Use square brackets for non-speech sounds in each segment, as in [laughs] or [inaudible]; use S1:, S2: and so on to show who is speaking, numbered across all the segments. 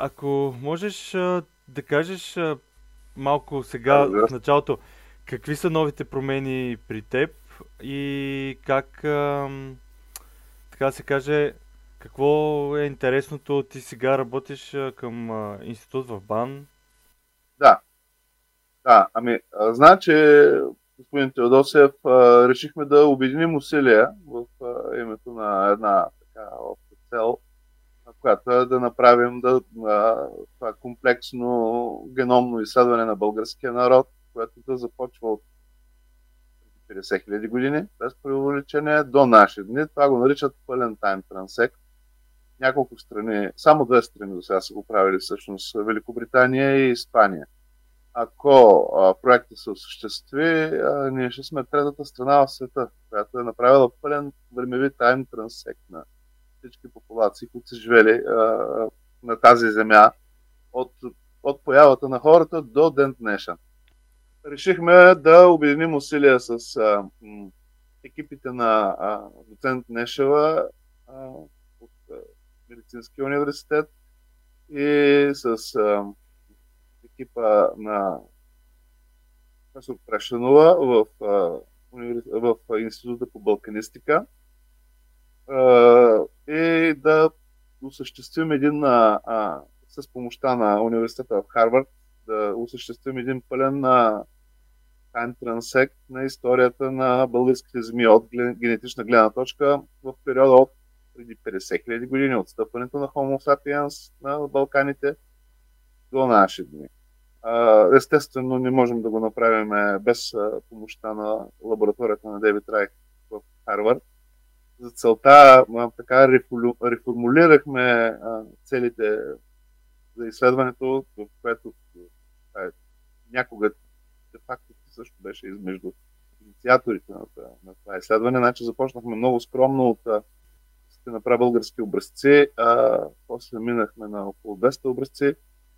S1: ако можеш а, да кажеш а, малко сега
S2: Да,
S1: в началото, какви са новите промени при теб и как, а, така се каже, какво е интересното? Ти сега работиш а, към а, институт в БАН.
S2: Да. Да, ами, а, значи, господин Теодосев, решихме да обединим усилия в името на една така обща цел, която е да направим да, а, това комплексно геномно изследване на българския народ, което да започва от 50 000 години, без преувеличение, до наши дни. Това го наричат пълен тайм трансект. Няколко страни, само две страни до сега са го правили всъщност, Великобритания и Испания ако проектът се осъществи, а, ние ще сме третата страна в света, която е направила пълен времеви тайм трансект на всички популации, които са живели а, на тази земя от, от появата на хората до ден днешен. Решихме да обединим усилия с а, м, екипите на а, доцент Нешева а, от а, Медицинския университет и с а, екипа на професор Прашанова в, в, в Института по балканистика да осъществим един а, с помощта на университета в Харвард да осъществим един пълен тайм трансект на историята на българските земи от генетична гледна точка в периода от преди 50 000 години, от стъпването на Homo sapiens на Балканите до наши дни. Естествено, не можем да го направим без помощта на лабораторията на Девит Райк в Харвард. За целта така реформулирахме целите за изследването, в което някога де факто също беше измежду инициаторите на, на това изследване. Значи започнахме много скромно от направя български образци, а после минахме на около 200 образци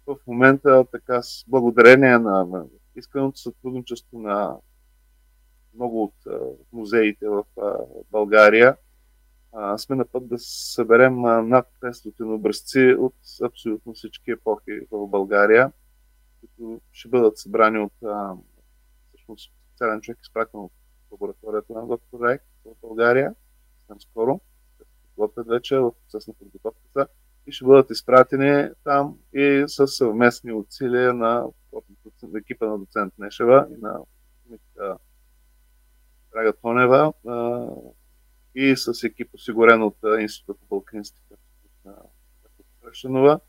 S2: в момента така с благодарение на, на искреното сътрудничество на много от а, музеите в а, България, а, сме на път да съберем над 500 образци от абсолютно всички епохи в България, които ще бъдат събрани от всъщност специален човек, изпратен от лабораторията на доктор Райк в България, съвсем скоро, готвят вече в процес на подготовката и ще бъдат изпратени там и с съвместни усилия на, на екипа на доцент Нешева и на Драга Тонева и с екип осигурен от Института по балканистика на Крашенова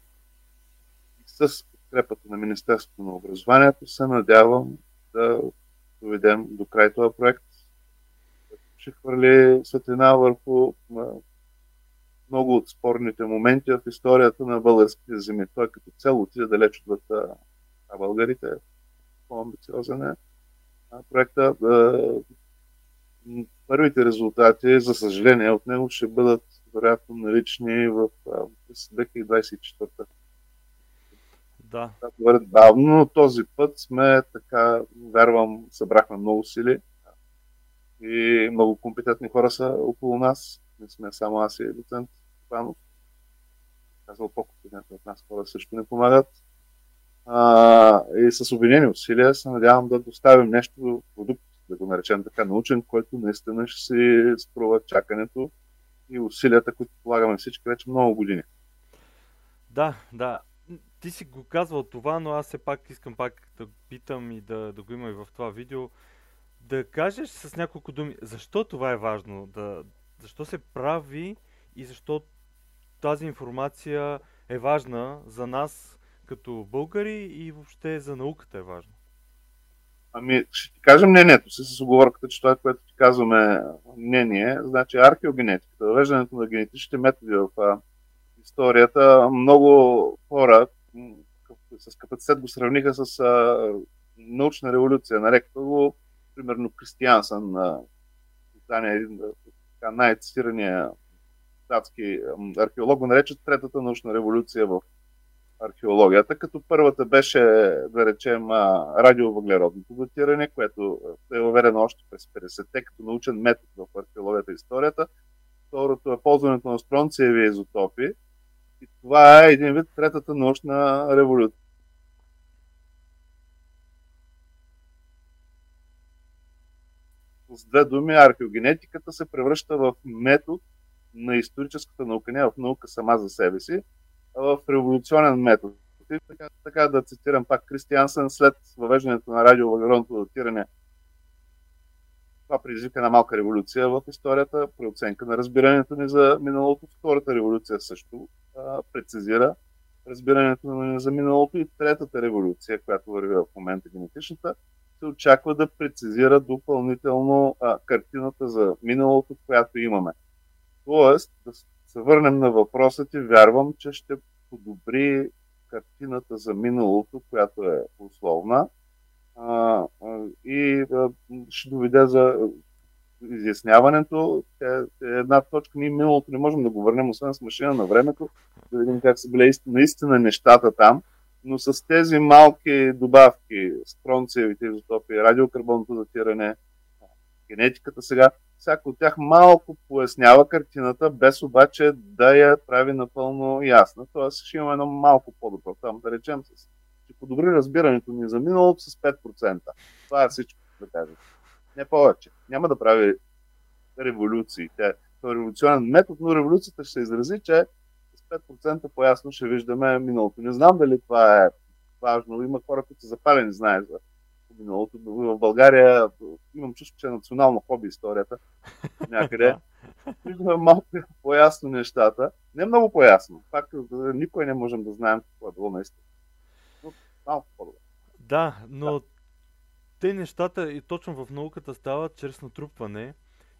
S2: и с подкрепата на Министерството на образованието се надявам да доведем до край това проект. Ще хвърли светлина върху много от спорните моменти в историята на българските земи. Той като цел отиде далеч отвъд а българите. По-амбициозен е проекта. Първите резултати, за съжаление, от него ще бъдат вероятно налични в 2024.
S1: Да.
S2: Да, бавно, но този път сме така, вярвам, събрахме много сили и много компетентни хора са около нас. Не сме само аз и доцент Степанов. Казал по-компетентни от нас хора също не помагат. А, и с обвинени усилия се надявам да доставим нещо, продукт, да го наречем така научен, който наистина ще си струва чакането и усилията, които полагаме всички вече много години.
S1: Да, да. Ти си го казвал това, но аз все пак искам пак да питам и да, да го има и в това видео. Да кажеш с няколко думи, защо това е важно? Да, защо се прави и защо тази информация е важна за нас като българи и въобще за науката е важно?
S2: Ами, ще ти кажа мнението си с оговорката, че това, което ти казваме мнение, значи археогенетиката, въвеждането на генетичните методи в а, историята, много хора с капацитет го сравниха с а, научна революция. Нарекаха го, примерно, Кристиансън един най-цитирания датски археолог го нарече третата научна революция в археологията, като първата беше, да речем, радиовъглеродното датиране, което е уверено още през 50-те като научен метод в археологията и историята. Второто е ползването на стронциеви изотопи И това е един вид третата научна революция. С две думи, археогенетиката се превръща в метод на историческата наука, не в наука сама за себе си, в революционен метод. И така, така да цитирам пак Кристиансен, след въвеждането на радиовъглеродното датиране това предизвика една малка революция в историята при оценка на разбирането ни за миналото. Втората революция също а, прецизира разбирането ни за миналото и третата революция, която върви в момента генетичната, се очаква да прецизира допълнително а, картината за миналото, която имаме. Тоест, да се върнем на въпросът и вярвам, че ще подобри картината за миналото, която е условна, а, и а, ще доведе за изясняването. Е, е една точка. Ние миналото не можем да го върнем, освен с машина на времето, да видим как са били наистина нещата там. Но с тези малки добавки, стронциевите изотопи, радиокарбонното датиране, генетиката сега, всяко от тях малко пояснява картината, без обаче да я прави напълно ясна. Тоест ще имаме едно малко по-добро. Там да речем с ще подобри разбирането ни за миналото с 5%. Това е всичко, да кажем. Не повече. Няма да прави революции. Тя е революционен метод, но революцията ще се изрази, че с 5% по-ясно ще виждаме миналото. Не знам дали това е важно. Има хора, които са запалени, знаят за миналото. В България имам чувство, че е национално хоби историята. Някъде. [laughs] Виждаме малко по-ясно нещата. Не много по-ясно. Пак никой не можем да знаем какво е било наистина малко по-добре.
S1: Да, но да. те нещата и точно в науката стават чрез натрупване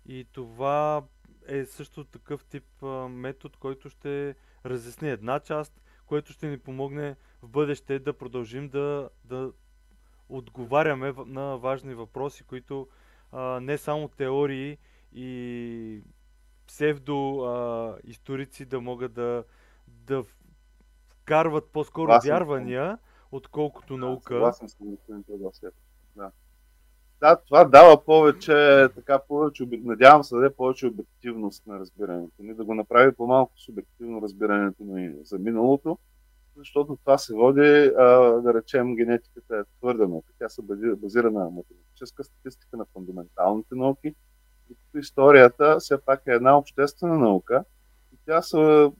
S1: и това е също такъв тип метод, който ще разясни една част, който ще ни помогне в бъдеще да продължим да, да отговаряме на важни въпроси, които а, не само теории и псевдо а, историци да могат да, да вкарват по-скоро вярвания, отколкото наука.
S2: Съгласен съм, господин Да. Да, това дава повече, така повече, надявам се да даде повече обективност на разбирането ни, да го направи по-малко субективно разбирането ни за миналото, защото това се води, а, да речем, генетиката е твърда наука. Тя се базира на математическа статистика, на фундаменталните науки, докато историята все пак е една обществена наука, тя се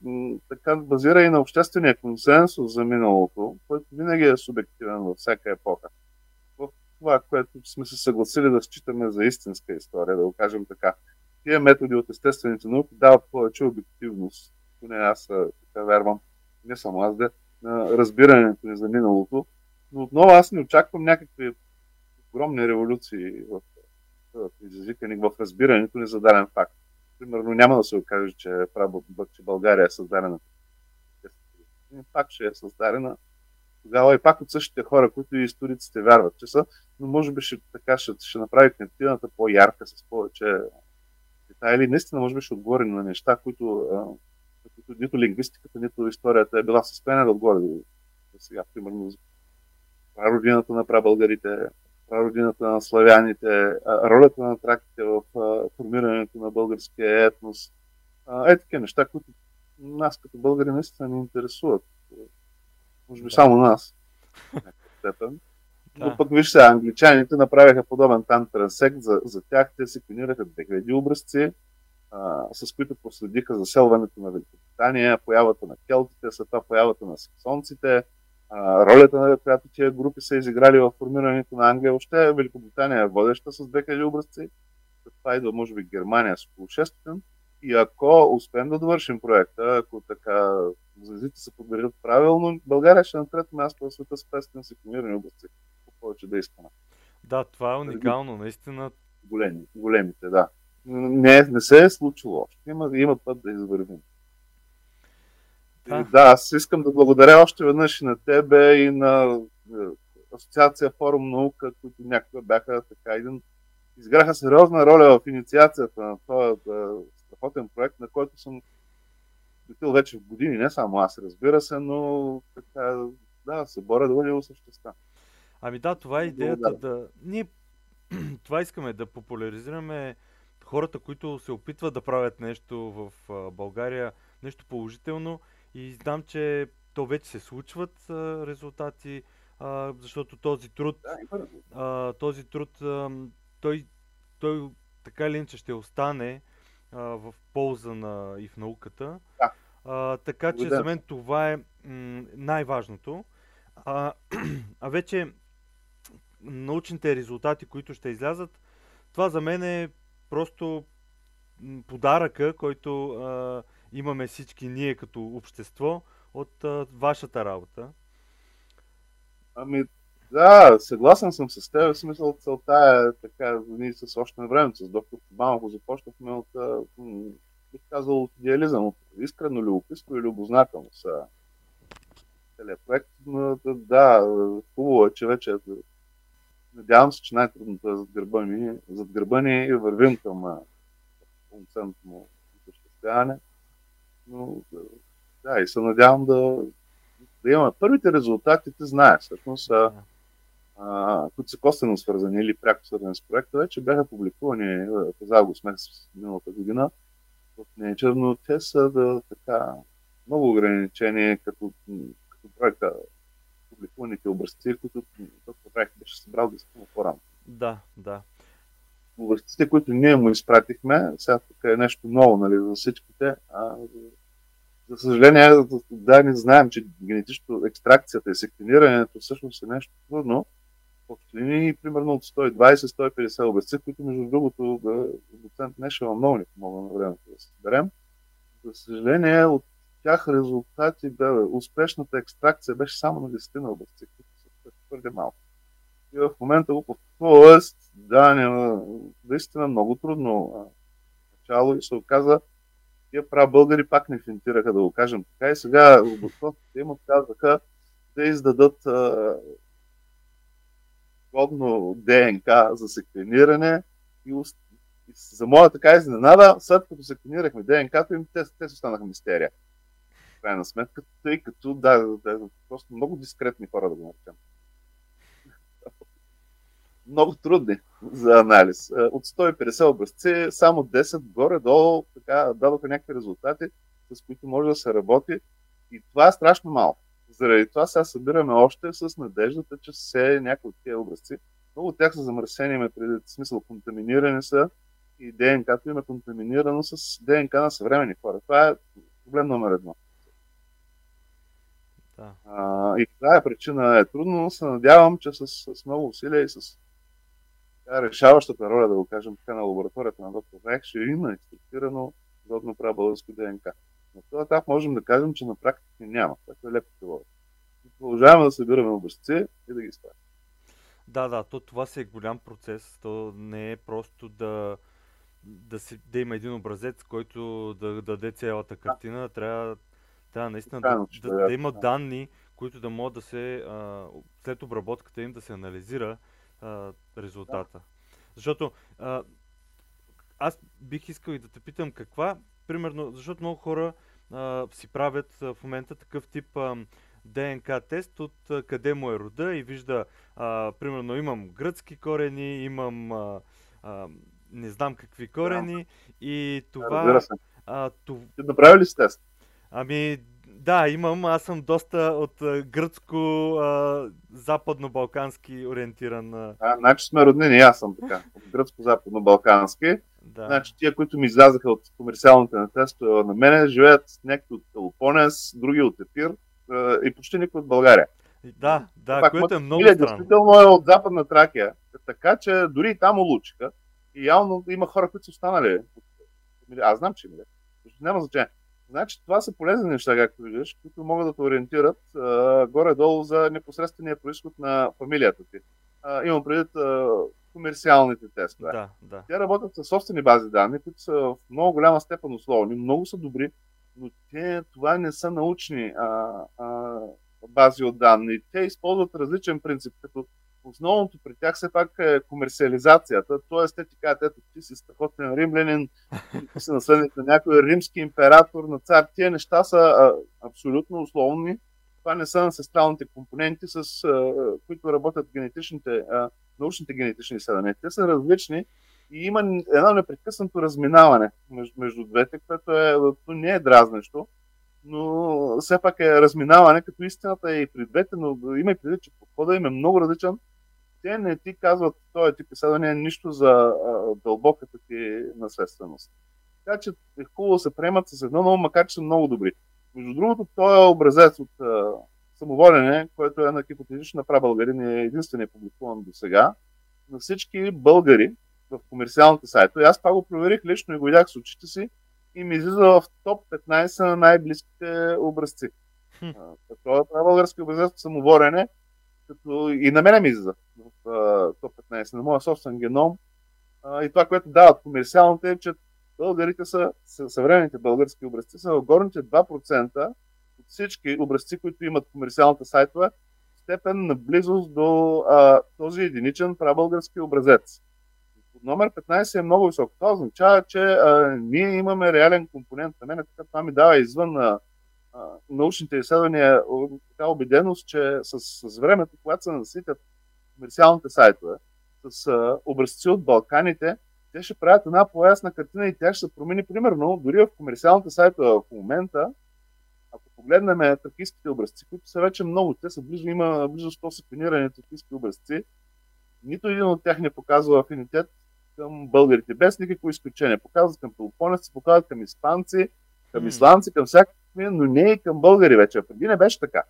S2: така базира и на обществения консенсус за миналото, който винаги е субективен във всяка епоха. В това, което сме се съгласили да считаме за истинска история, да го кажем така. Тия методи от естествените науки дават повече обективност. Поне аз така вярвам, не само аз, на разбирането ни за миналото. Но отново аз не очаквам някакви огромни революции в, в, в, в разбирането ни за даден факт примерно няма да се окаже, че, е че България е създадена. Пак ще е създадена. Тогава и пак от същите хора, които и историците вярват, че са, но може би ще, така ще, ще направи картината по-ярка, с повече детайли. Наистина, може би ще отговори на неща, които, които нито лингвистиката, нито историята е била в състояние да отговори до сега. Примерно, родината на прабългарите, родината на славяните, ролята на траките в формирането на българския етнос. Е такива неща, които нас като българи наистина ни интересуват. Може би да. само нас. степен. Да. Но пък виж се, англичаните направиха подобен там трансект за, за тях. Те секвенираха 2000 образци, а, с които проследиха заселването на Великобритания, появата на келтите, след това появата на саксонците, ролята, която тия групи са изиграли в формирането на Англия. Въобще Великобритания е водеща с 2000 образци. Това идва, може би, Германия с около 600. И ако успеем да довършим проекта, ако така звездите се подберат правилно, България ще е на трето място в света с 500 секунирани области. По повече да искаме.
S1: Да, това е уникално, наистина.
S2: Големи, големите, да. Не, не се е случило още. Има, има път да извървим. Да. да, аз искам да благодаря още веднъж и на тебе и на е, Асоциация Форум наука, които някога бяха така един изграха сериозна роля в инициацията на този страхотен проект, на който съм бил вече в години, не само аз, разбира се, но така, да, се боря да бъде осъществен.
S1: Ами да, това е идеята да... Ние [clears throat] това искаме да популяризираме хората, които се опитват да правят нещо в България, нещо положително И знам, че то вече се случват а, резултати, а, защото този труд, а, този труд, а, той, той така или иначе ще остане а, в полза на и в науката.
S2: Да.
S1: А, така че за мен това е м- най-важното. А, [clears throat] а вече научните резултати, които ще излязат, това за мен е просто подаръка, който а, имаме всички ние като общество от а, вашата работа.
S2: Ами, да, съгласен съм с теб. В смисъл целта е така, ние с още на време, с доктор Тубанов го започнахме от, бих казал, от идеализъм, от искрено любопитство и любознателност. Целият проект, но, да, хубаво е, че вече надявам се, че най-трудното е зад гърба ми, зад гърба ни и вървим към пълноценното му осъществяване. Но да, и се надявам да, да имаме първите резултати, ти знаеш, всъщност, а, а, които са косвено свързани или пряко свързани с проекта, вече бяха публикувани през август месец миналата година в Nature, но те са да, така, много ограничени като, като проекта публикуваните образци, които доктор Райх беше събрал действително по-рано.
S1: Да, да.
S2: Образците, които ние му изпратихме, сега тук е нещо ново нали, за всичките, а, за съжаление, да, не знаем, че генетично екстракцията и секвенирането всъщност е нещо трудно. Линии, примерно от 120-150 образци, които между другото доцент Нешева много ни помогна на времето да се съберем. За съжаление, от тях резултати бе, успешната екстракция беше само на 10 на които са твърде малко. И в момента го Тоест, да, не, наистина много трудно начало и се оказа, тия прав българи пак не финтираха, да го кажем така. И сега лабораторите им отказаха да издадат годно ДНК за секвениране и, и за моя така изненада, след като секвенирахме ДНК-то им, те, те останаха мистерия. В крайна сметка, тъй като, да, да, просто много дискретни хора да го наречем много трудни за анализ. Е, от 150 образци, само 10 горе-долу така, дадоха някакви резултати, с които може да се работи. И това е страшно малко. Заради това сега събираме още с надеждата, че се някои от тези образци, много от тях са замърсени, преди смисъл контаминирани са и ДНК-то им е контаминирано с ДНК на съвремени хора. Това е проблем номер едно. Да. А, и това е причина е трудно, но се надявам, че с, с много усилия и с решаващата роля, да го кажем така, на лабораторията на доктор Райх ще има екстрактирано годно право българско ДНК. На този етап можем да кажем, че на практика няма. Това е леко теория. Продължаваме да събираме образци и да ги ставим.
S1: Да, да, то това си е голям процес. То не е просто да, да, си, да има един образец, който да, да даде цялата картина. Да. Трябва, трябва наистина да, да, да, да има данни, които да могат да се, а, след обработката им да се анализира а, резултата. Да. Защото а, аз бих искал и да те питам каква, примерно, защото много хора а, си правят а, в момента такъв тип а, ДНК тест от а, къде му е рода и вижда, а, примерно, имам гръцки корени, имам а, а, не знам какви корени да. и това...
S2: А, това... Ти направи ли си тест?
S1: Ами, да, имам. Аз съм доста от гръцко, западно-балкански ориентиран.
S2: А, значи сме роднини, аз съм така. От гръцко-западно-балкански. Да. Значи тия, които ми излязаха от комерциалните на тестове на мене, живеят някакви от Пелопонес, други от Епир и почти никой от България.
S1: Да, да, Пак, което е много странно.
S2: Действително е от западна Тракия, така че дори и там улучиха. И явно има хора, които са останали. Аз знам, че има. Няма значение. Значи това са полезни неща, както виждаш, които могат да те ориентират а, горе-долу за непосредствения происход на фамилията ти. А, имам предвид комерциалните тестове.
S1: Да, да.
S2: Те работят с собствени бази данни, които са в много голяма степен условни, много са добри, но те, това не са научни а, а, бази от данни. Те използват различен принцип, като основното при тях все пак е комерциализацията. Тоест, те ти кажат, ето ти си страхотен римлянин, ти си наследник на някой римски император, на цар. Тия неща са а, абсолютно условни. Това не са анцестралните компоненти, с а, които работят генетичните, а, научните генетични изследвания. Те са различни и има едно непрекъснато разминаване между, между двете, което е, не е дразнещо. но все пак е разминаване, като истината е и при двете, но има и преди, че подходът им е много различен. Те не ти казват, този тип изследване е нищо за а, дълбоката ти наследственост. Така че е хубаво да се приемат с едно но макар че са много добри. Между другото, той е образец от а, самоволене, което е на хипотетична права българин е единственият публикуван до сега, на всички българи в комерциалните сайтове. Аз това го проверих лично и го видях с очите си и ми излиза в топ 15 на най-близките образци. Хм. Това е български образец по самоворене, като и на мене ми излиза в топ 15 на моя собствен геном. И това, което дават комерциалните е, че българите са, съвременните български образци са в горните 2% от всички образци, които имат комерциалните сайтове, степен на близост до а, този единичен прабългарски образец. Номер 15 е много висок. Това означава, че а, ние имаме реален компонент. На мен така това ми дава извън а, научните изследвания така убеденост, че с, с времето, когато се наситят комерциалните сайтове, с а, образци от Балканите, те ще правят една по-ясна картина и тя ще се промени. Примерно, дори в комерциалните сайтове в момента, ако погледнем тракийските образци, които са вече много, те са близо, има близо 100 секвенирани тракийски образци, нито един от тях не показва афинитет към българите, без никакво изключение. Показват към пелопонеци, показват към испанци, към исландци, към всякакви, но не и към българи вече. А преди не беше така.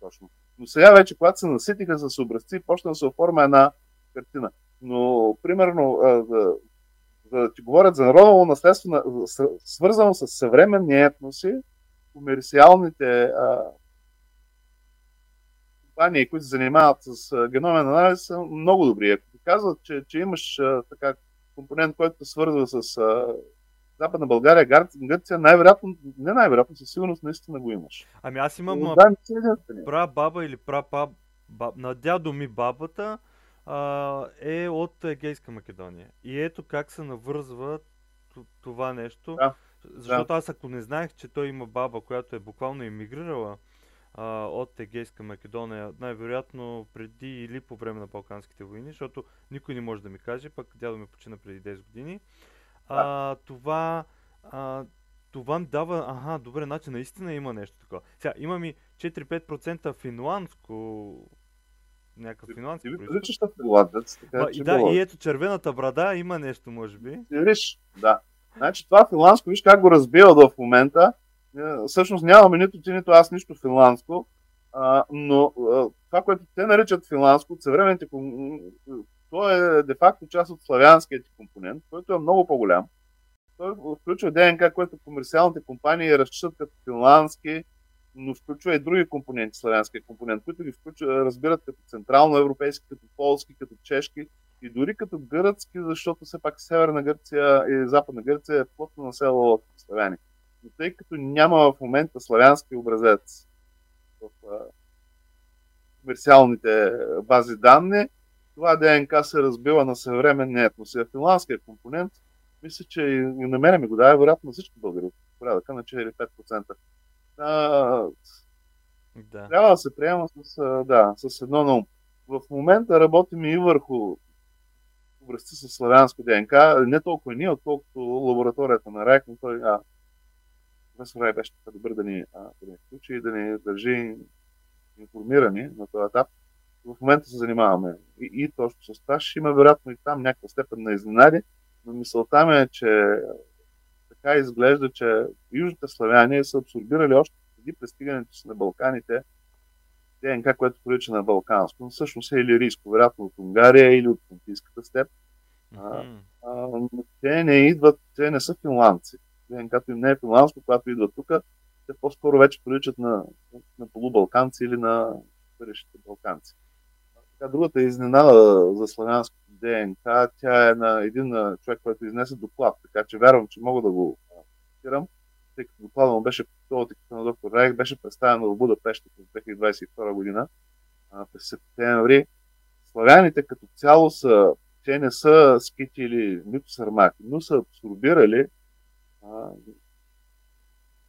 S2: Точно. Но сега вече, когато се наситиха с образци, почна да се оформя една картина. Но, примерно, да, да ти говорят за народово наследство, свързано с съвременни етноси, комерциалните а, компании, които се занимават с геномен анализ, са много добри. Ако ти казват, че, че имаш а, така компонент, който се свързва с а, Западна България, Гърция, най-вероятно, не най-вероятно, със сигурност наистина го имаш.
S1: Ами аз имам Но, да, пра баба или пра пап, баб, на дядо ми бабата а, е от Егейска Македония. И ето как се навързва това нещо. Да. Защото да. аз ако не знаех, че той има баба, която е буквално емигрирала а, от Егейска Македония, най-вероятно преди или по време на Балканските войни, защото никой не може да ми каже, пък дядо ми почина преди 10 години. А, това, а, това ми дава, ага, добре, значи наистина има нещо такова. Сега, има ми 4-5% финландско някакъв финландски
S2: Ти приличаш на финландец, така
S1: и Да, и ето червената брада има нещо, може би.
S2: Виж, да. Значи това финландско, виж как го разбиват в момента. Е, всъщност нямаме нито ти, нито аз нищо финландско, а, но а, това, което те наричат финландско, съвременните, то е де-факто част от славянският компонент, който е много по-голям. Той включва ДНК, което комерциалните компании разчитат като финландски, но включва и други компоненти, славянския компонент, които ги включва, разбират като централно-европейски, като полски, като чешки и дори като гръцки, защото все пак Северна Гърция и Западна Гърция е плътно насело от славяни. Но тъй като няма в момента славянски образец в комерциалните бази данни, това ДНК се разбива на съвременния. И финландския компонент, мисля, че и на мене ми го дава, вероятно на всички българи, порядъка на 4-5%. А, да. Трябва да се приема с, да, с едно на ум. В момента работим и върху образци с славянско ДНК, не толкова ние, отколкото лабораторията на Райк, но той, а, професор Рай беше така добър да ни, а, да ни включи и да ни държи информирани на този етап. В момента се занимаваме и, и точно с това. Ще има вероятно и там някаква степен на изненади, но мисълта ми е, че така изглежда, че южните славяни са абсорбирали още преди пристигането си на Балканите ДНК, което прилича на балканско, но всъщност е илирийско, вероятно от Унгария или от Понтийската степ. Mm-hmm. А, а, те не идват, те не са финландци. ДНК им не е финландско, когато идват тук, те по-скоро вече приличат на, на полубалканци или на бъдещите балканци. Така, другата изненада за славянско ДНК, тя е на един човек, който изнесе доклад, така че вярвам, че мога да го цитирам, тъй като докладът му беше по на доктор Райх, беше представен в Будапешта през 2022 година, през септември. Славяните като цяло са, те не са скити или нито сармаки, но са абсорбирали а,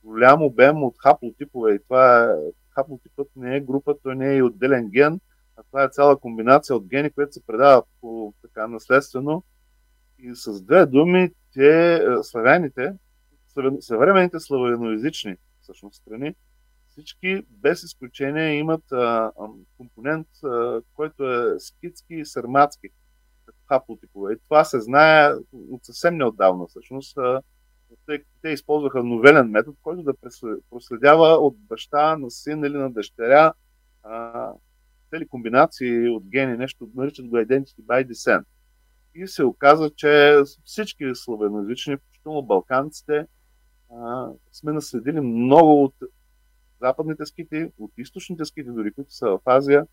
S2: голям обем от хаплотипове. И това е, хаплотипът не е група, той не е и отделен ген, а това е цяла комбинация от гени, които се предават по така наследствено. И с две думи, те, славяните, съвременните славяноязични всъщност страни, всички без изключение имат а, компонент, а, който е скитски и сърматски, хаплотипове. И това се знае от съвсем неотдавна всъщност. А, те, те използваха новелен метод, който да проследява от баща на син или на дъщеря цели комбинации от гени, нещо наричат го Identity by Descent. И се оказа, че всички славяноязични, включително балканците, а, сме наследили много от западните скити, от източните скити, дори които са в Азия,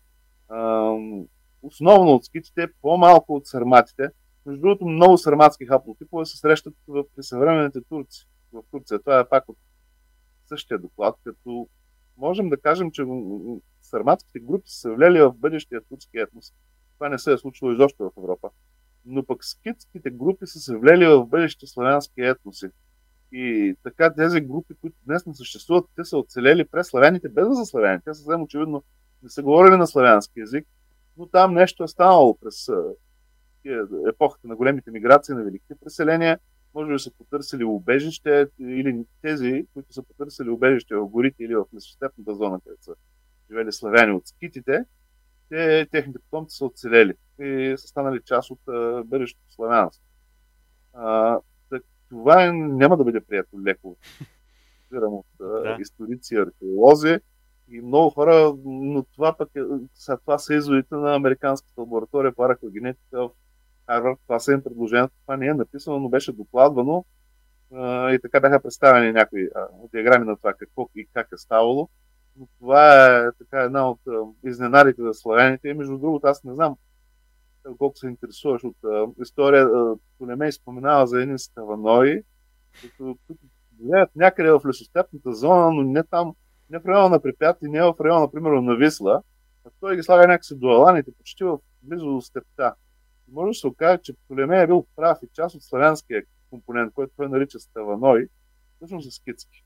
S2: а, основно от скитите, по-малко от сарматите. Между другото, много сарматски хаплотипове се срещат в, съвременните турци в Турция. Това е пак от същия доклад, като можем да кажем, че сарматските групи са се влели в бъдещия турски етнос. Това не се е случило изобщо в Европа. Но пък скитските групи са се влели в бъдещите славянски етноси. И така тези групи, които днес не съществуват, те са оцелели през славяните, без да са. Те съвсем очевидно не са говорили на славянски язик, но там нещо е станало през епохата на големите миграции, на великите преселения. Може би са потърсили убежище или тези, които са потърсили убежище в горите или в лесостепната зона, където са живели славяни от скитите, те, техните потомци са оцелели и са станали част от бъдещето славянство. А, так, това няма да бъде приятно леко. Разбирам от да. историци, археолози и много хора, но това пък е, са, това са изводите на Американската лаборатория по археогенетика в Харвард. Това са им предложението, това не е написано, но беше докладвано а, и така бяха представени някои а, диаграми на това какво и как е ставало. Но това е така една от изненадите за славяните. И между другото, аз не знам колко се интересуваш от а, история. Полемей споменава за едни ставанои, които живеят някъде в лесостепната зона, но не там, не в района на Припят и не в района, примерно, на Висла. А той ги слага някакси до Аланите, почти в близо до степта. Може да се окаже, че Птолемей е бил прав и част от славянския компонент, който той нарича Ставаной, всъщност е скитски.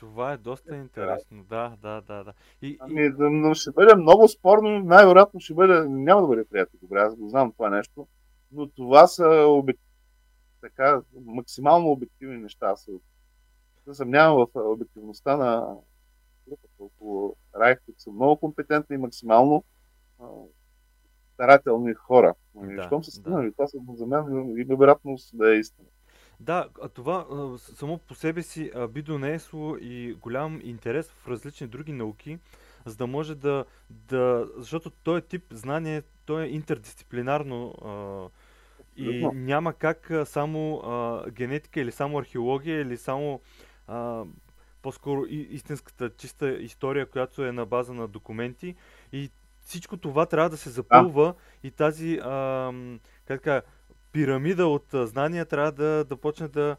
S1: Това е доста интересно, да, да, да. да.
S2: И, ами, но ще бъде много спорно, най-вероятно ще бъде, няма да бъде приятно добре, аз го знам това нещо, но това са обек... така, максимално обективни неща. Аз се съмнявам в обективността на около Райх, които са много компетентни и максимално старателни хора. Да, Щом са стигнали, да. това са за мен и вероятно да е истина.
S1: Да, а това само по себе си би донесло и голям интерес в различни други науки, за да може да, да защото този тип знание, то е интердисциплинарно а, и няма как само а, генетика или само археология или само а, по-скоро истинската чиста история, която е на база на документи и всичко това трябва да се запълва а. и тази а, как така, пирамида от знания трябва да, да почне да,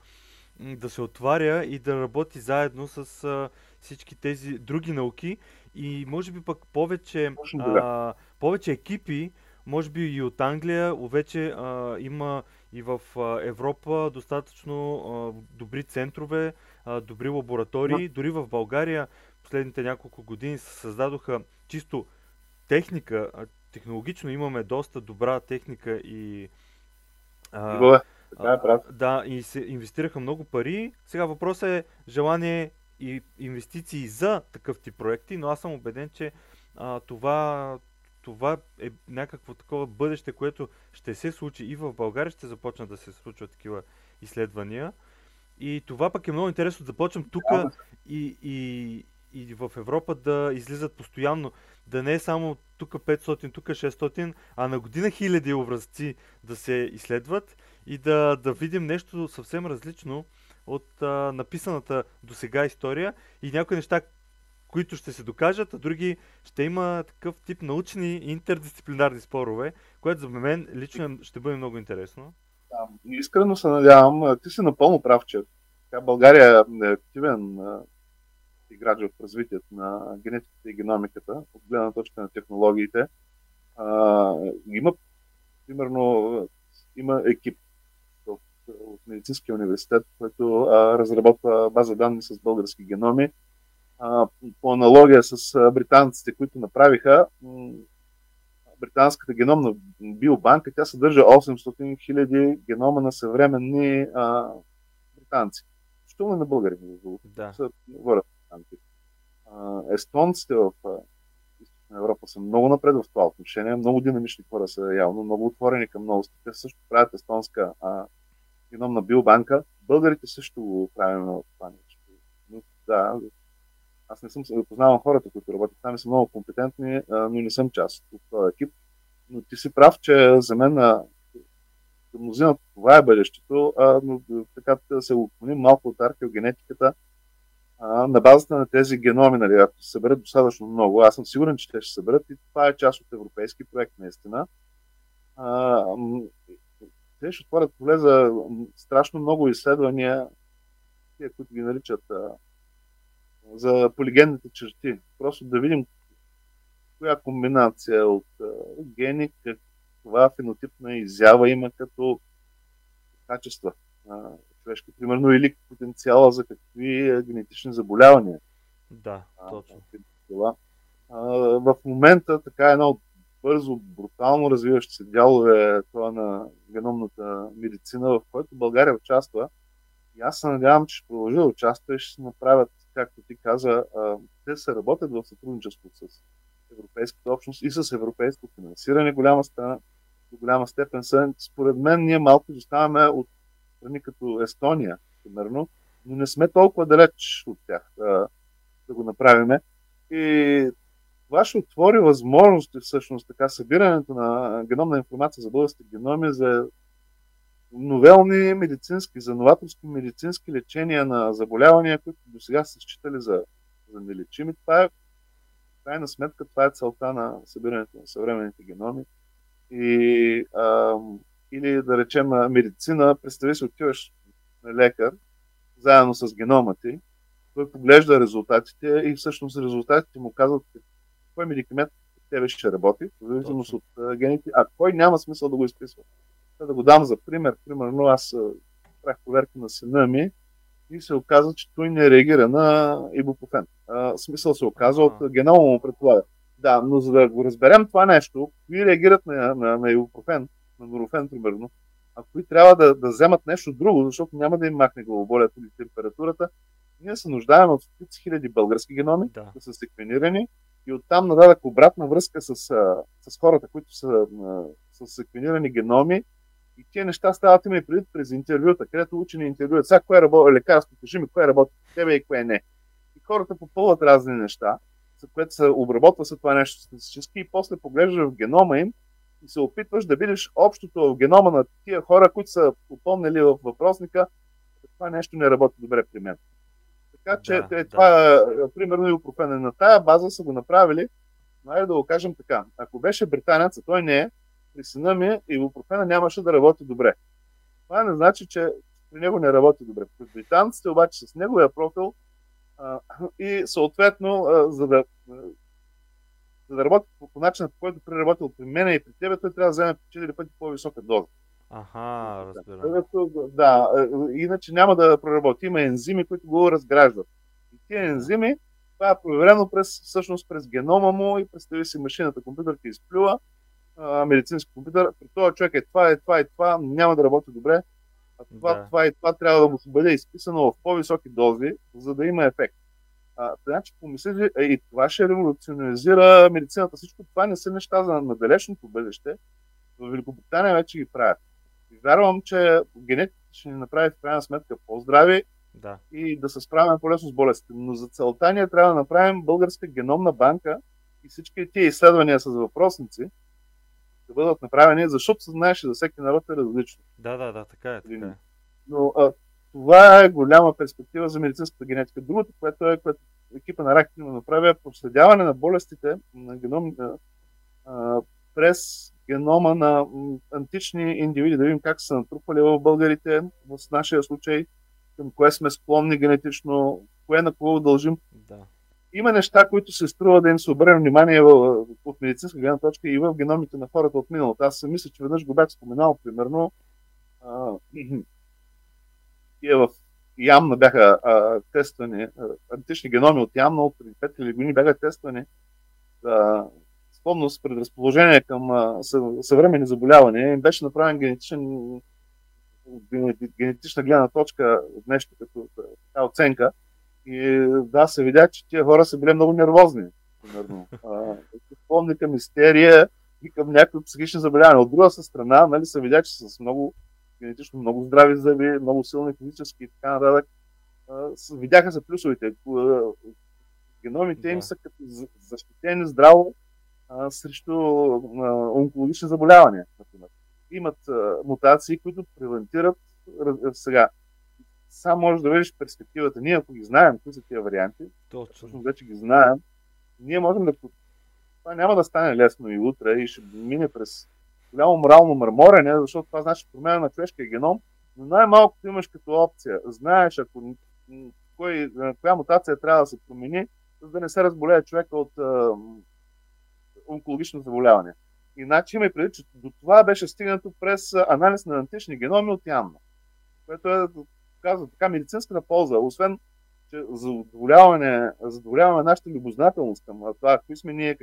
S1: да се отваря и да работи заедно с а, всички тези други науки. И може би пък повече, а, повече екипи, може би и от Англия, вече а, има и в а, Европа достатъчно а, добри центрове, а, добри лаборатории. Дори в България последните няколко години се създадоха чисто техника, технологично имаме доста добра техника и
S2: а, така е прав.
S1: Да, и се инвестираха много пари. Сега въпросът е желание и инвестиции за такъв тип проекти, но аз съм убеден, че а, това, това е някакво такова бъдеще, което ще се случи и в България, ще започнат да се случват такива изследвания. И това пък е много интересно. Започвам тук и, и, и в Европа да излизат постоянно да не е само тук 500, тук 600, а на година хиляди образци да се изследват и да, да видим нещо съвсем различно от а, написаната до сега история и някои неща, които ще се докажат, а други ще има такъв тип научни интердисциплинарни спорове, което за мен лично ще бъде много интересно.
S2: Да, искрено се надявам. Ти си напълно прав, че България е активен играч в развитието на генетиката и геномиката, от гледна точка на технологиите. А, има, примерно, има екип от, от Медицинския университет, който а, разработва база данни с български геноми. А, по аналогия с британците, които направиха британската геномна биобанка, тя съдържа 800 000 генома на съвременни а, британци включително и на българи.
S1: Да.
S2: Са, говорят, естонците в Източна Европа са много напред в това отношение. Много динамични хора са явно, много отворени към новости. Те също правят естонска а, геномна биобанка. Българите също го правим в това нещо. Да, аз не съм познавам хората, които работят там и са много компетентни, но не съм част от този екип. Но ти си прав, че за мен на мнозината това е бъдещето, но така да се отклоним малко от археогенетиката, на базата на тези геноми, нали, ако се съберат достатъчно много, аз съм сигурен, че те ще съберат и това е част от европейски проект, наистина. А, те ще отворят поле за страшно много изследвания, тия, които ги наричат а, за полигенните черти. Просто да видим коя комбинация от а, гени, каква фенотипна изява има като качества а, човешки, примерно, или потенциала за какви генетични заболявания.
S1: Да, точно.
S2: А, а, в момента така едно от бързо, брутално развиващи се дялове това на геномната медицина, в който България участва. И аз се надявам, че ще продължи да участва и ще се направят както ти каза, те се работят в сътрудничество с Европейската общност и с европейско финансиране. Голяма степен, до голяма степен според мен, ние малко изоставаме от страни като Естония, примерно, но не сме толкова далеч от тях да, да го направиме. И това ще отвори възможности всъщност така събирането на геномна информация за българските геноми за новелни медицински, за новаторски медицински лечения на заболявания, които до сега са считали за, за нелечими. Това е, крайна сметка, това е целта на събирането на съвременните геноми. И, а, или да речем медицина, представи си, отиваш на лекар, заедно с генома ти, той поглежда резултатите и всъщност резултатите му казват кой медикамент тебе ще работи, в зависимост от гените, а кой няма смисъл да го изписва. Да го дам за пример. Примерно аз правих проверка на сина ми и се оказа, че той не реагира на ибупрофен. А, смисъл се оказа от генома му предполага. Да, но за да го разберем това нещо, кои реагират на, на, на ибупрофен, на норофен примерно, а кои трябва да, да вземат нещо друго, защото няма да им махне главоболието или температурата, ние се нуждаем от стотици хиляди български геноми, да. да са секвенирани и оттам нададах обратна връзка с, с хората, които са с секвенирани геноми и тези неща стават има и преди през интервюта, където учени интервюят. Сега кое работи лекарство, кажи ми кое работи в тебе и кое не. И хората попълват разни неща, за което се обработва се това нещо статистически и после поглеждаш в генома им и се опитваш да видиш общото в генома на тия хора, които са попълнили в въпросника, това нещо не работи добре при мен. Така че да, това, да. примерно, и опрофене на тая база са го направили, но да го кажем така. Ако беше британец, а той не е, при сина ми ибупрофена нямаше да работи добре. Това не значи, че при него не работи добре. При британците обаче с неговия профил а, и съответно, а, за да за да работи по, по начина, по който преработил при мен и при тебе, той трябва да вземе 4 пъти по-висока доза.
S1: Аха, разбирам.
S2: Да, иначе няма да проработи. Има ензими, които го разграждат. И тези ензими, това е проверено през, всъщност през генома му и представи си машината, компютърка изплюва а, медицински компютър, при този човек е това, е това, е това, няма да работи добре, а това, да. това и това трябва да му се бъде изписано в по-високи дози, за да има ефект. А, значи, помислите, и това ще революционизира медицината. Всичко това не са неща за надалечното бъдеще. В Великобритания вече ги правят. И вярвам, че генетиката ще ни направи в крайна сметка по-здрави
S1: да.
S2: и да се справим по-лесно с болестите. Но за целта ние трябва да направим българска геномна банка и всички тия изследвания с въпросници, да бъдат направени, защото се знаеш, че за всеки народ е различно.
S1: Да, да, да, така е. Така е.
S2: Но а, това е голяма перспектива за медицинската генетика. Другото, което е, което екипа на Ракет има направи, е проследяване на болестите на геном а, през генома на антични индивиди, да видим как са натрупали в българите, в нашия случай, към кое сме склонни генетично, кое на кого дължим.
S1: Да
S2: има неща, които се струва да им се обърне внимание в, от медицинска гледна точка и в геномите на хората от миналото. Аз мисля, че веднъж го бях споменал, примерно, а, [clears throat] и в Ямна бяха а, тествани, а, антични геноми от Ямна от преди 5 години бяха тествани за склонност, предразположение към а, съвременни заболявания. Им беше направен генетичен генетична гледна точка нещо като така оценка. И да, се видя, че тия хора са били много нервозни. Примерно. Към истерия и към някои психични заболявания. От друга страна, нали, се видя, че с много генетично много здрави зъби, много силни физически и така нататък. Видяха се плюсовете. Геномите да. им са като защитени здраво а, срещу а, онкологични заболявания, например. Имат а, мутации, които превентират сега. Сам можеш да видиш перспективата. Ние, ако ги знаем, кои са тия варианти,
S1: Точно.
S2: вече ги знаем, ние можем да. Това няма да стане лесно и утре и ще мине през голямо морално мърморене, защото това значи промяна на човешкия геном, но най-малкото имаш като опция. Знаеш, ако кой, коя мутация трябва да се промени, за да не се разболее човека от а, онкологично заболяване. Иначе има и преди, че до това беше стигнато през анализ на антични геноми от Янна, което е, казва така, медицинската полза. Освен, че задоволяване, задоволяване нашата любознателност към това, кои сме ние,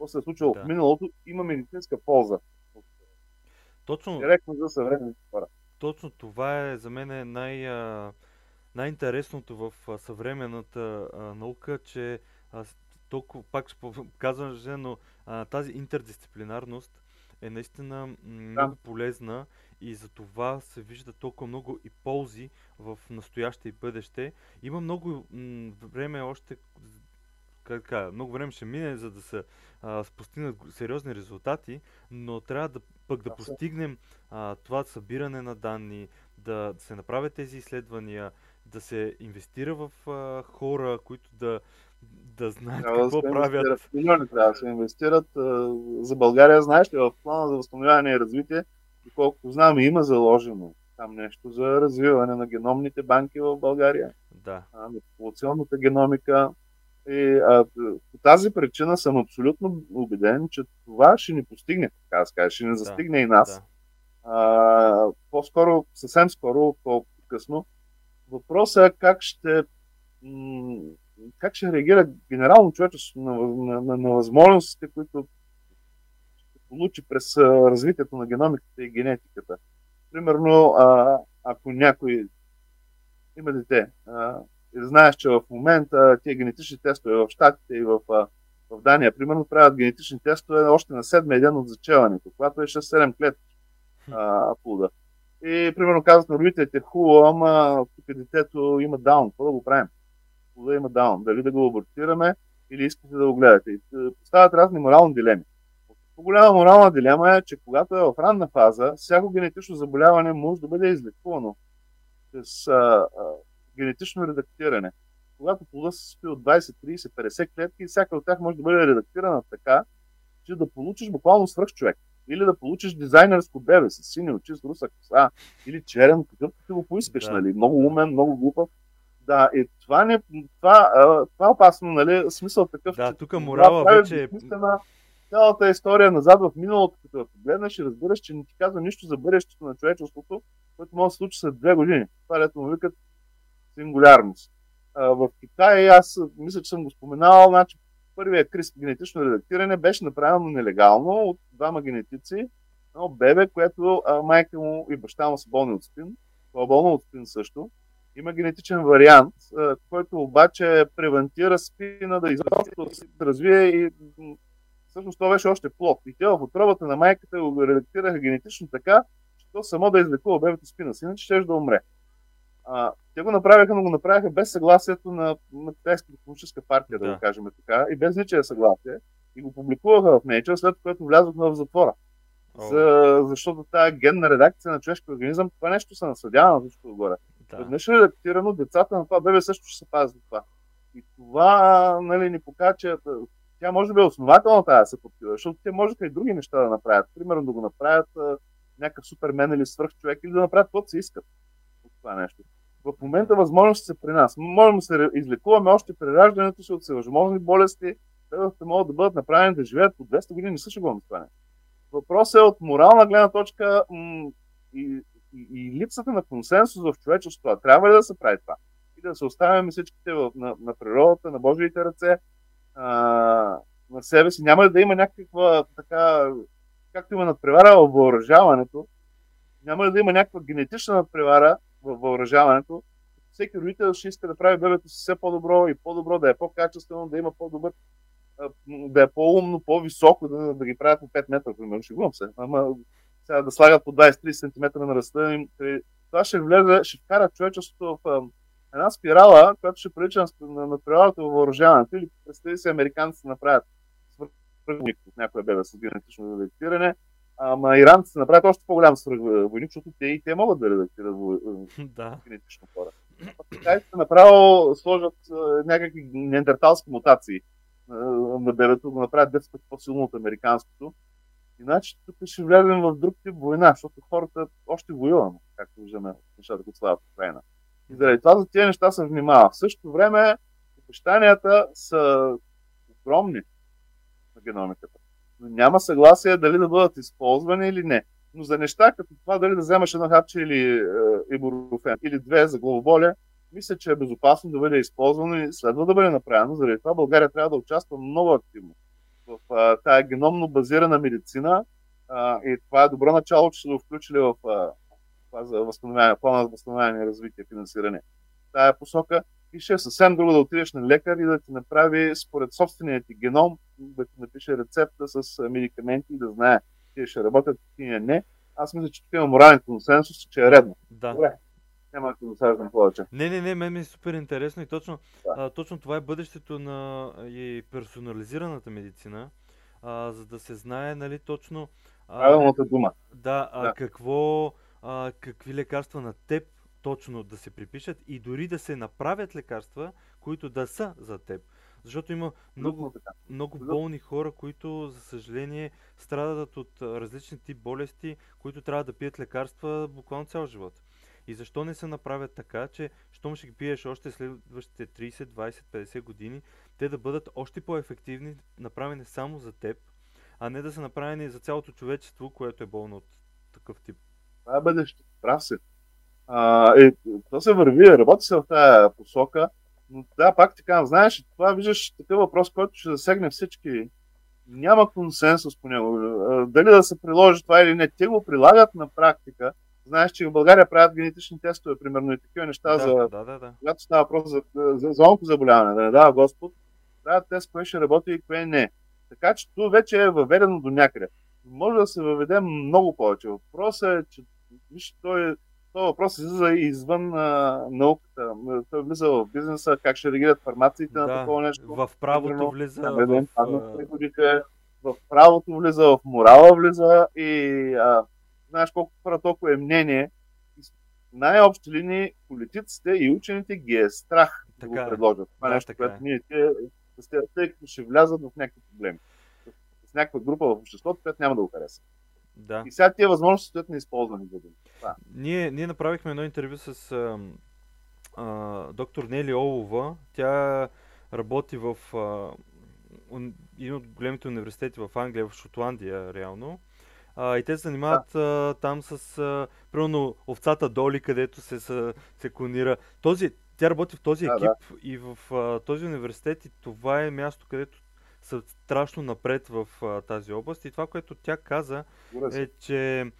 S2: какво се е случило да. в миналото, има медицинска полза.
S1: Точно,
S2: Директно за съвременните хора.
S1: Точно това е за мен най, най-интересното в съвременната наука, че толкова, пак казвам, но тази интердисциплинарност е наистина много да. полезна и за това се вижда толкова много и ползи в настояще и бъдеще. Има много време още, как много време ще мине, за да се а, постигнат сериозни резултати, но трябва да пък да постигнем а, това събиране на данни, да, да се направят тези изследвания, да се инвестира в а, хора, които да, да знаят трябва какво да правят.
S2: Милиони трябва да се инвестират. За България, знаеш ли, в плана за възстановяване и развитие, доколкото знам, има заложено там нещо за развиване на геномните банки в България.
S1: Да.
S2: А, на популационната геномика. И а, по тази причина съм абсолютно убеден, че това ще ни постигне, така да скажа, ще ни застигне да, и нас. Да. А, по-скоро, съвсем скоро, по-късно. Въпросът е как ще, как ще реагира генерално човечеството на, на, на, на възможностите, които ще получи през развитието на геномиката и генетиката. Примерно, а, ако някой има дете, а, знаеш, че в момента тия генетични тестове в Штатите и в, в Дания, примерно, правят генетични тестове още на седмия ден от зачеването, когато е 6-7 клетки а, плуда. И, примерно, казват на родителите, хубаво, ама тук детето има даун, какво да го правим? Плуда има даун, дали да го абортираме или искате да го гледате. И поставят разни морални дилеми. По-голяма морална дилема е, че когато е в ранна фаза, всяко генетично заболяване може да бъде излекувано с а, а, генетично редактиране. Когато плода се състои от 20, 30, 50 клетки, всяка от тях може да бъде редактирана така, че да получиш буквално свръх човек. Или да получиш дизайнерско бебе с сини очи, с руса коса, или черен, какъвто ти го поискаш, да. нали? Много умен, много глупав. Да, и това, не, това, това е опасно, нали? Смисъл такъв,
S1: да, че тук морала вече...
S2: Цялата история назад в миналото, като я погледнеш и разбираш, че не ти казва нищо за бъдещето на човечеството, което може да се случи след две години. Това, лето му викат сингулярност. В Китай, аз мисля, че съм го споменавал, значи първият крис генетично редактиране беше направено нелегално от двама генетици, едно бебе, което майка му и баща му са болни от спин, това е болно от спин също. Има генетичен вариант, който обаче превентира спина да изобщо се развие и всъщност това беше още плод. И те в отробата на майката го редактираха генетично така, че то само да излекува бебето спина си, иначе ще да умре. А, те го направиха, но го направиха без съгласието на, на Китайската комунистическа партия, да. да го кажем така, и без ничия съгласие. И го публикуваха в Nature, след което влязох в затвора. За, защото тази генна редакция на човешки организъм, това нещо се насъдява на всичко отгоре. Да. Веднъж е редактирано, децата на това бебе също ще се пазят от това. И това нали, ни покажа, че тя може би е основателна тази да се подкрива, защото те можеха и други неща да направят. Примерно да го направят някакъв супермен или свръхчовек или да направят каквото се искат от това нещо в момента възможности са при нас. Можем да се излекуваме още при раждането си от всевъзможни болести, те могат да бъдат направени да живеят по 200 години, не са шегувам това. Въпросът е от морална гледна точка м- и, и, и, липсата на консенсус в човечеството. Трябва ли да се прави това? И да се оставяме всичките в, на, на природата, на Божиите ръце, а, на себе си. Няма ли да има някаква така, както има надпревара в въоръжаването, няма ли да има някаква генетична надпревара в въоръжаването, всеки родител ще иска да прави бебето си все по-добро и по-добро, да е по-качествено, да има по-добър, да е по-умно, по-високо, да, да ги правят по 5 метра, примерно. Шегувам се. Ама сега да слагат по 23 см на ръста. Това ще влезе, ще вкара човечеството в една спирала, която ще прилича на, на във въоръжаването. Или представи се, американците направят свърхвойник от някоя бебе с ама иранците направят още по-голям свърхвойник, защото те и те могат да редактират [laughs] да. генетично хора. Китайците направо сложат някакви неандерталски мутации на бебето, го направят 10 пъти по-силно от американското. Иначе тук ще влезем в друг тип война, защото хората още воюваме, както виждаме нещата, които слават в Украина. И заради това за тези неща се внимава. В същото време обещанията са огромни на геномиката. Но няма съгласие дали да бъдат използвани или не. Но за неща като това дали да вземаш едно хапче или е, ибурофен или две за главоболие, мисля, че е безопасно да бъде използвано и следва да бъде направено. Заради това България трябва да участва много активно в а, тая геномно базирана медицина а, и това е добро начало, че са го включили в а, това за възстановяване, плана за възстановяване и развитие, финансиране. Тая посока и ще е съвсем друго да отидеш на лекар и да ти направи според собствения ти геном, да напише рецепта с медикаменти и да знае, че ще работят, ти не. Аз мисля, че тук има морален консенсус, че е редно.
S1: Да.
S2: Добре. Няма да засаждам повече.
S1: Не, не, не, мен ми е супер интересно и точно, да. а, точно това е бъдещето на и персонализираната медицина, а, за да се знае, нали, точно...
S2: А, Правилната дума.
S1: Да, а, да. какво, а, какви лекарства на теб точно да се припишат и дори да се направят лекарства, които да са за теб. Защото има много, много болни хора, които, за съжаление, страдат от различни тип болести, които трябва да пият лекарства буквално цял живот. И защо не се направят така, че щом ще ги пиеш още следващите 30, 20, 50 години, те да бъдат още по-ефективни, направени само за теб, а не да са направени за цялото човечество, което е болно от такъв тип.
S2: Това е бъдеще. Прав се. А, е, то се върви, работи се в тази посока, но да, пак така, знаеш, това виждаш такъв въпрос, който ще засегне всички. Няма консенсус по него. Дали да се приложи това или не. Те го прилагат на практика, Знаеш, че в България правят генетични тестове, примерно и такива неща,
S1: да,
S2: за,
S1: да, да, да.
S2: когато става въпрос за, за, за онкозаболяване, да не дава Господ, правят тест, кое ще работи и кое не. Така че това вече е въведено до някъде. Може да се въведе много повече. Въпросът е, че виж, той, този въпрос излиза извън а, науката. Той влиза в бизнеса, как ще реагират фармациите да, на такова нещо.
S1: В правото влиза.
S2: Да, в, в, в правото влиза, в морала влиза и а, знаеш колко хора толкова е мнение. Най-общи линии политиците и учените ги е страх така, да го е. предложат. Това е да, нещо, което е. ние те, тъй като ще влязат в някакви проблеми. С някаква група в обществото, която няма да го хареса.
S1: Да.
S2: И сега тия възможности стоят неизползвани. Да.
S1: Ние, ние направихме едно интервю с а, а, доктор Нели Олова. Тя работи в а, един от големите университети в Англия, в Шотландия, реално. А, и те се занимават да. а, там с, а, примерно, овцата Доли, където се, се, се клонира. Този, тя работи в този екип да, да. и в а, този университет и това е място, където са страшно напред в а, тази област. И това, което тя каза, е, че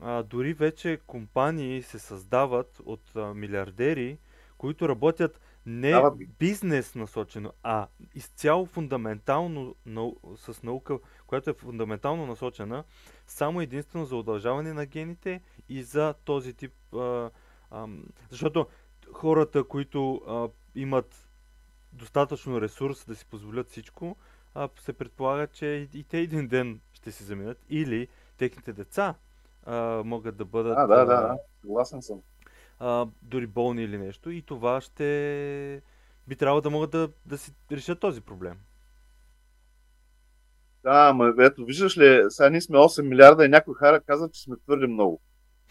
S1: а, дори вече компании се създават от а, милиардери, които работят не бизнес насочено, а изцяло фундаментално нау... с наука, която е фундаментално насочена само единствено за удължаване на гените и за този тип. А, а, защото хората, които а, имат достатъчно ресурс да си позволят всичко, а, се предполага, че и, те един ден ще си заминат. Или техните деца а, могат да бъдат.
S2: А, да, да, да. Съгласен съм
S1: а, дори болни или нещо. И това ще би трябвало да могат да, да си решат този проблем.
S2: Да, ма ето, виждаш ли, сега ние сме 8 милиарда и някой хара каза, че сме твърде много.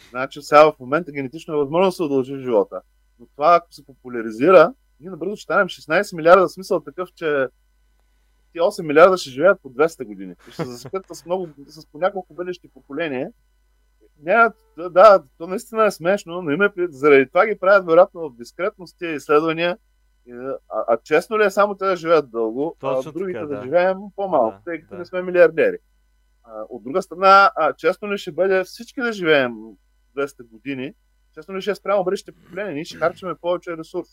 S2: Значи сега в момента генетично е възможно да се удължи живота. Но това, ако се популяризира, ние набързо ще станем 16 милиарда, смисъл такъв, че 8 милиарда ще живеят по 200 години. И ще заспят с, много, с по няколко бъдещи поколения няма, да, то наистина е смешно, но има заради това ги правят вероятно в дискретност тия изследвания. А, а честно ли е само те да живеят дълго, Точно а другите така, да. да живеем по-малко, да, тъй като да. не сме милиардери? А, от друга страна, а, честно ли ще бъде всички да живеем 200 години, честно ли ще е спрямо бъдещите поколения. Ние ще харчаме повече ресурс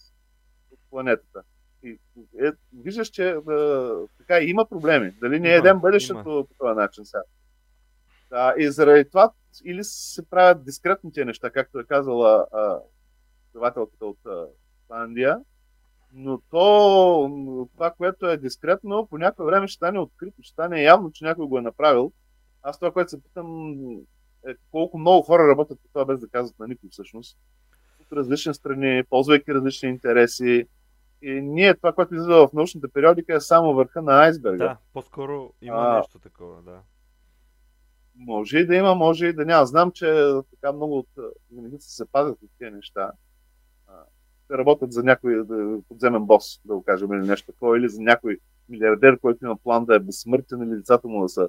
S2: от планетата. И е, виждаш, че е, така има проблеми. Дали не едем бъдещето по този начин сега. Да, и заради това или се правят дискретните неща, както е казала предавателката от Фанландия, но то, това, което е дискретно, по някое време ще стане открито, ще стане явно, че някой го е направил. Аз това, което се питам, е колко много хора работят по това, без да казват на никой всъщност. От различни страни, ползвайки различни интереси. И ние, това, което излиза в научната периодика, е само върха на айсберга.
S1: Да, по-скоро има а, нещо такова, да.
S2: Може и да има, може и да няма. Знам, че така много от винаги се пазят от тези неща ще работят за някой подземен бос, да го кажем, или нещо такова, или за някой милиардер, който има план да е безсмъртен или децата му да са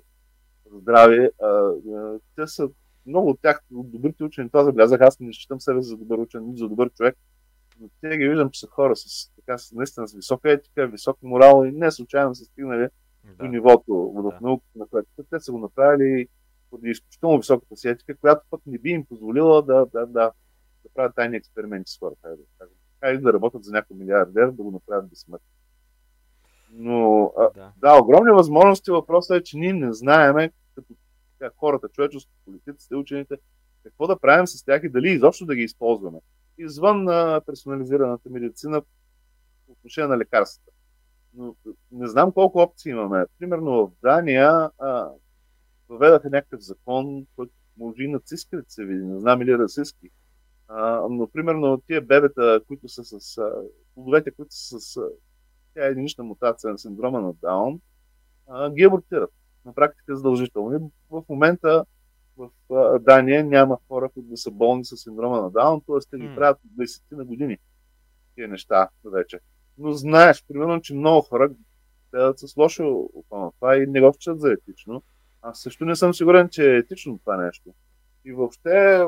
S2: здрави. А, а, те са много от тях, добрите учени, това забелязах, аз не считам себе за добър учен, за добър човек, но те ги виждам, че са хора с, така, с, наистина с висока етика, висок морал и не случайно са стигнали да. до нивото в да. науката, на което те са го направили поради изключително високата си етика, която пък не би им позволила да, да, да, да правят тайни експерименти с хората. Да, хайде да работят за някой милиардер, да го направят безсмъртно. Но да. да, огромни възможности. Въпросът е, че ние не знаеме, като как, хората, човечество, политиците, учените, какво да правим с тях и дали изобщо да ги използваме. Извън а, персонализираната медицина по отношение на лекарствата. Но не знам колко опции имаме. Примерно в Дания а, въведаха някакъв закон, който може и нацистски да се види, не знам или расистски, а, но, примерно, тия бебета, които са с плодовете, които са с тя е единична мутация на синдрома на Даун, а, ги абортират. На практика задължително. И в момента в а, Дания няма хора, които да са болни с синдрома на Даун, т.е. те ги правят от 20 на години тия неща вече. Но знаеш, примерно, че много хора гледат с лошо около това и не го вчат за етично. Аз също не съм сигурен, че е етично това нещо. И въобще,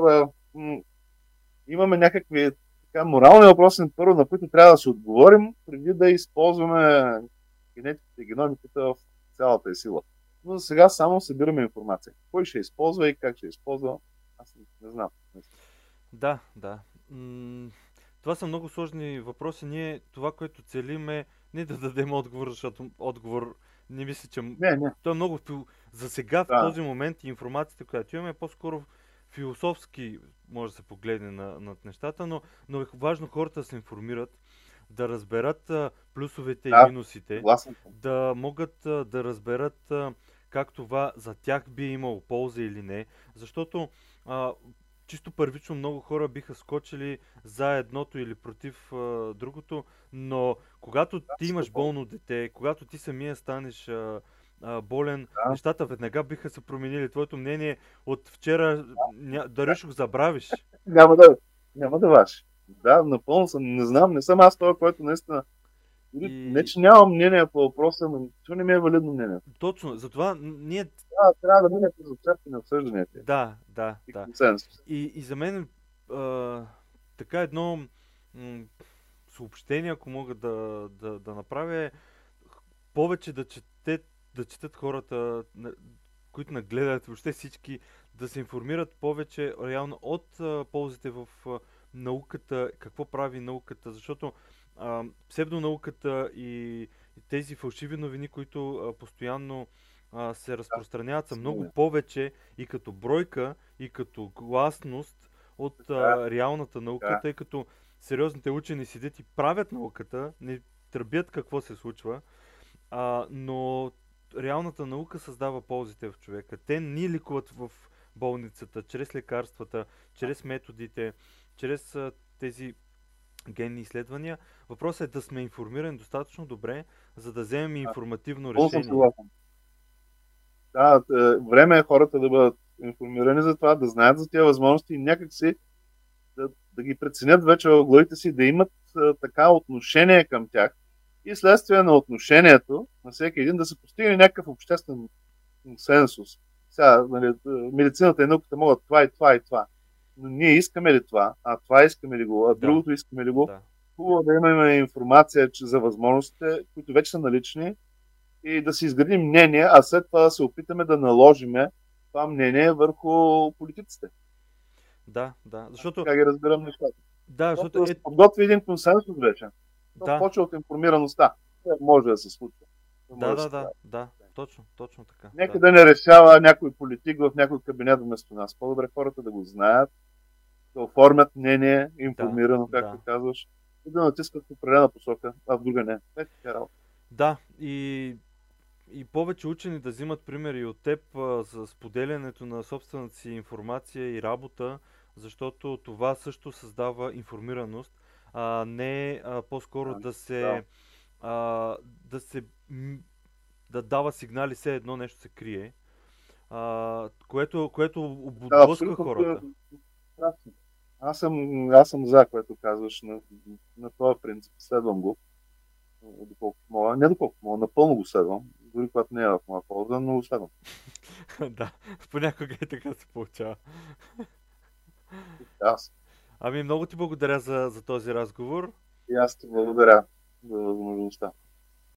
S2: имаме някакви така, морални въпроси, първо, на които трябва да се отговорим, преди да използваме генетиката и геномиката в цялата е сила. Но за сега само събираме информация. Кой ще използва и как ще използва, аз не знам.
S1: Да, да. това са много сложни въпроси. Ние това, което целим е не да дадем отговор, защото отговор не мисля, че...
S2: Не, не.
S1: То е много... За сега, да. в този момент, информацията, която имаме, е по-скоро философски може да се погледне на, над нещата, но, но е важно хората да се информират, да разберат плюсовете да, и минусите,
S2: власен.
S1: да могат да разберат как това за тях би имало полза или не, защото а, чисто първично много хора биха скочили за едното или против а, другото, но когато да, ти имаш болно дете, когато ти самия станеш а, а, болен, да. нещата веднага биха се променили. Твоето мнение от вчера, ня... дали ще го забравиш?
S2: Няма да, няма да ваш. Да, напълно съм. Не знам, не съм аз това, който наистина и... Не, че нямам мнение по въпроса, но това не ми е валидно мнение.
S1: Точно, затова ние...
S2: Да, трябва да мине през участие на обсъжданията.
S1: Да, да,
S2: и
S1: да.
S2: Консенсус.
S1: И, и за мен а, така едно м- съобщение, ако мога да, да, да направя, е повече да чете да четат хората, които нагледат, въобще всички, да се информират повече реално от а, ползите в а, науката, какво прави науката, защото а, псевдонауката и, и тези фалшиви новини, които а, постоянно а, се разпространяват, са много повече и като бройка, и като гласност от а, реалната наука, тъй като сериозните учени седят и правят науката, не тръбят какво се случва, а, но реалната наука създава ползите в човека. Те ни ликуват в болницата, чрез лекарствата, чрез методите, чрез а, тези генни изследвания. Въпросът е да сме информирани достатъчно добре, за да вземем информативно решение.
S2: Да, е, време е хората да бъдат информирани за това, да знаят за тези възможности и някакси да, да ги преценят вече в главите си, да имат а, така отношение към тях, и следствие на отношението на всеки един да се постигне някакъв обществен консенсус. Сега, нали, медицината и науката могат това и това и това. Но ние искаме ли това? А това искаме ли го? А да. другото искаме ли го? Да. Хубаво да имаме информация че за възможностите, които вече са налични и да си изградим мнение, а след това да се опитаме да наложиме това мнение върху политиците.
S1: Да, да. Защото,
S2: Така ги разбирам нещата.
S1: да,
S2: Защото да
S1: е,
S2: подготви един консенсус вече. То
S1: да,
S2: почва от информираността. Това може да се случва.
S1: Да, да, да,
S2: прави.
S1: да, точно, точно така.
S2: Нека
S1: Да.
S2: да не решава някой политик в някой кабинет вместо нас. По-добре хората да го знаят, да оформят мнение, информирано,
S1: Да,
S2: както
S1: да.
S2: казваш, и да натискат в определена посока, а в друга не. Е, така работа.
S1: Да, и, и повече учени да взимат примери от теб а, за споделянето на собствената си информация и работа, защото това също създава информираност, а не а, по-скоро
S2: Да,
S1: да се,
S2: да.
S1: а, да се да дава сигнали, все едно нещо се крие, а, което, което
S2: Да,
S1: отблъсква
S2: абсолютно.
S1: хората.
S2: Страшно. Аз съм, аз съм за, което казваш, на, на този принцип. Следвам го. Доколкото мога. Не доколкото мога, напълно го следвам. Дори когато не е в моя полза, но го следвам. [laughs]
S1: да, понякога и така се получава.
S2: Аз.
S1: Ами много ти благодаря за, за този разговор.
S2: И аз ти благодаря за възможността.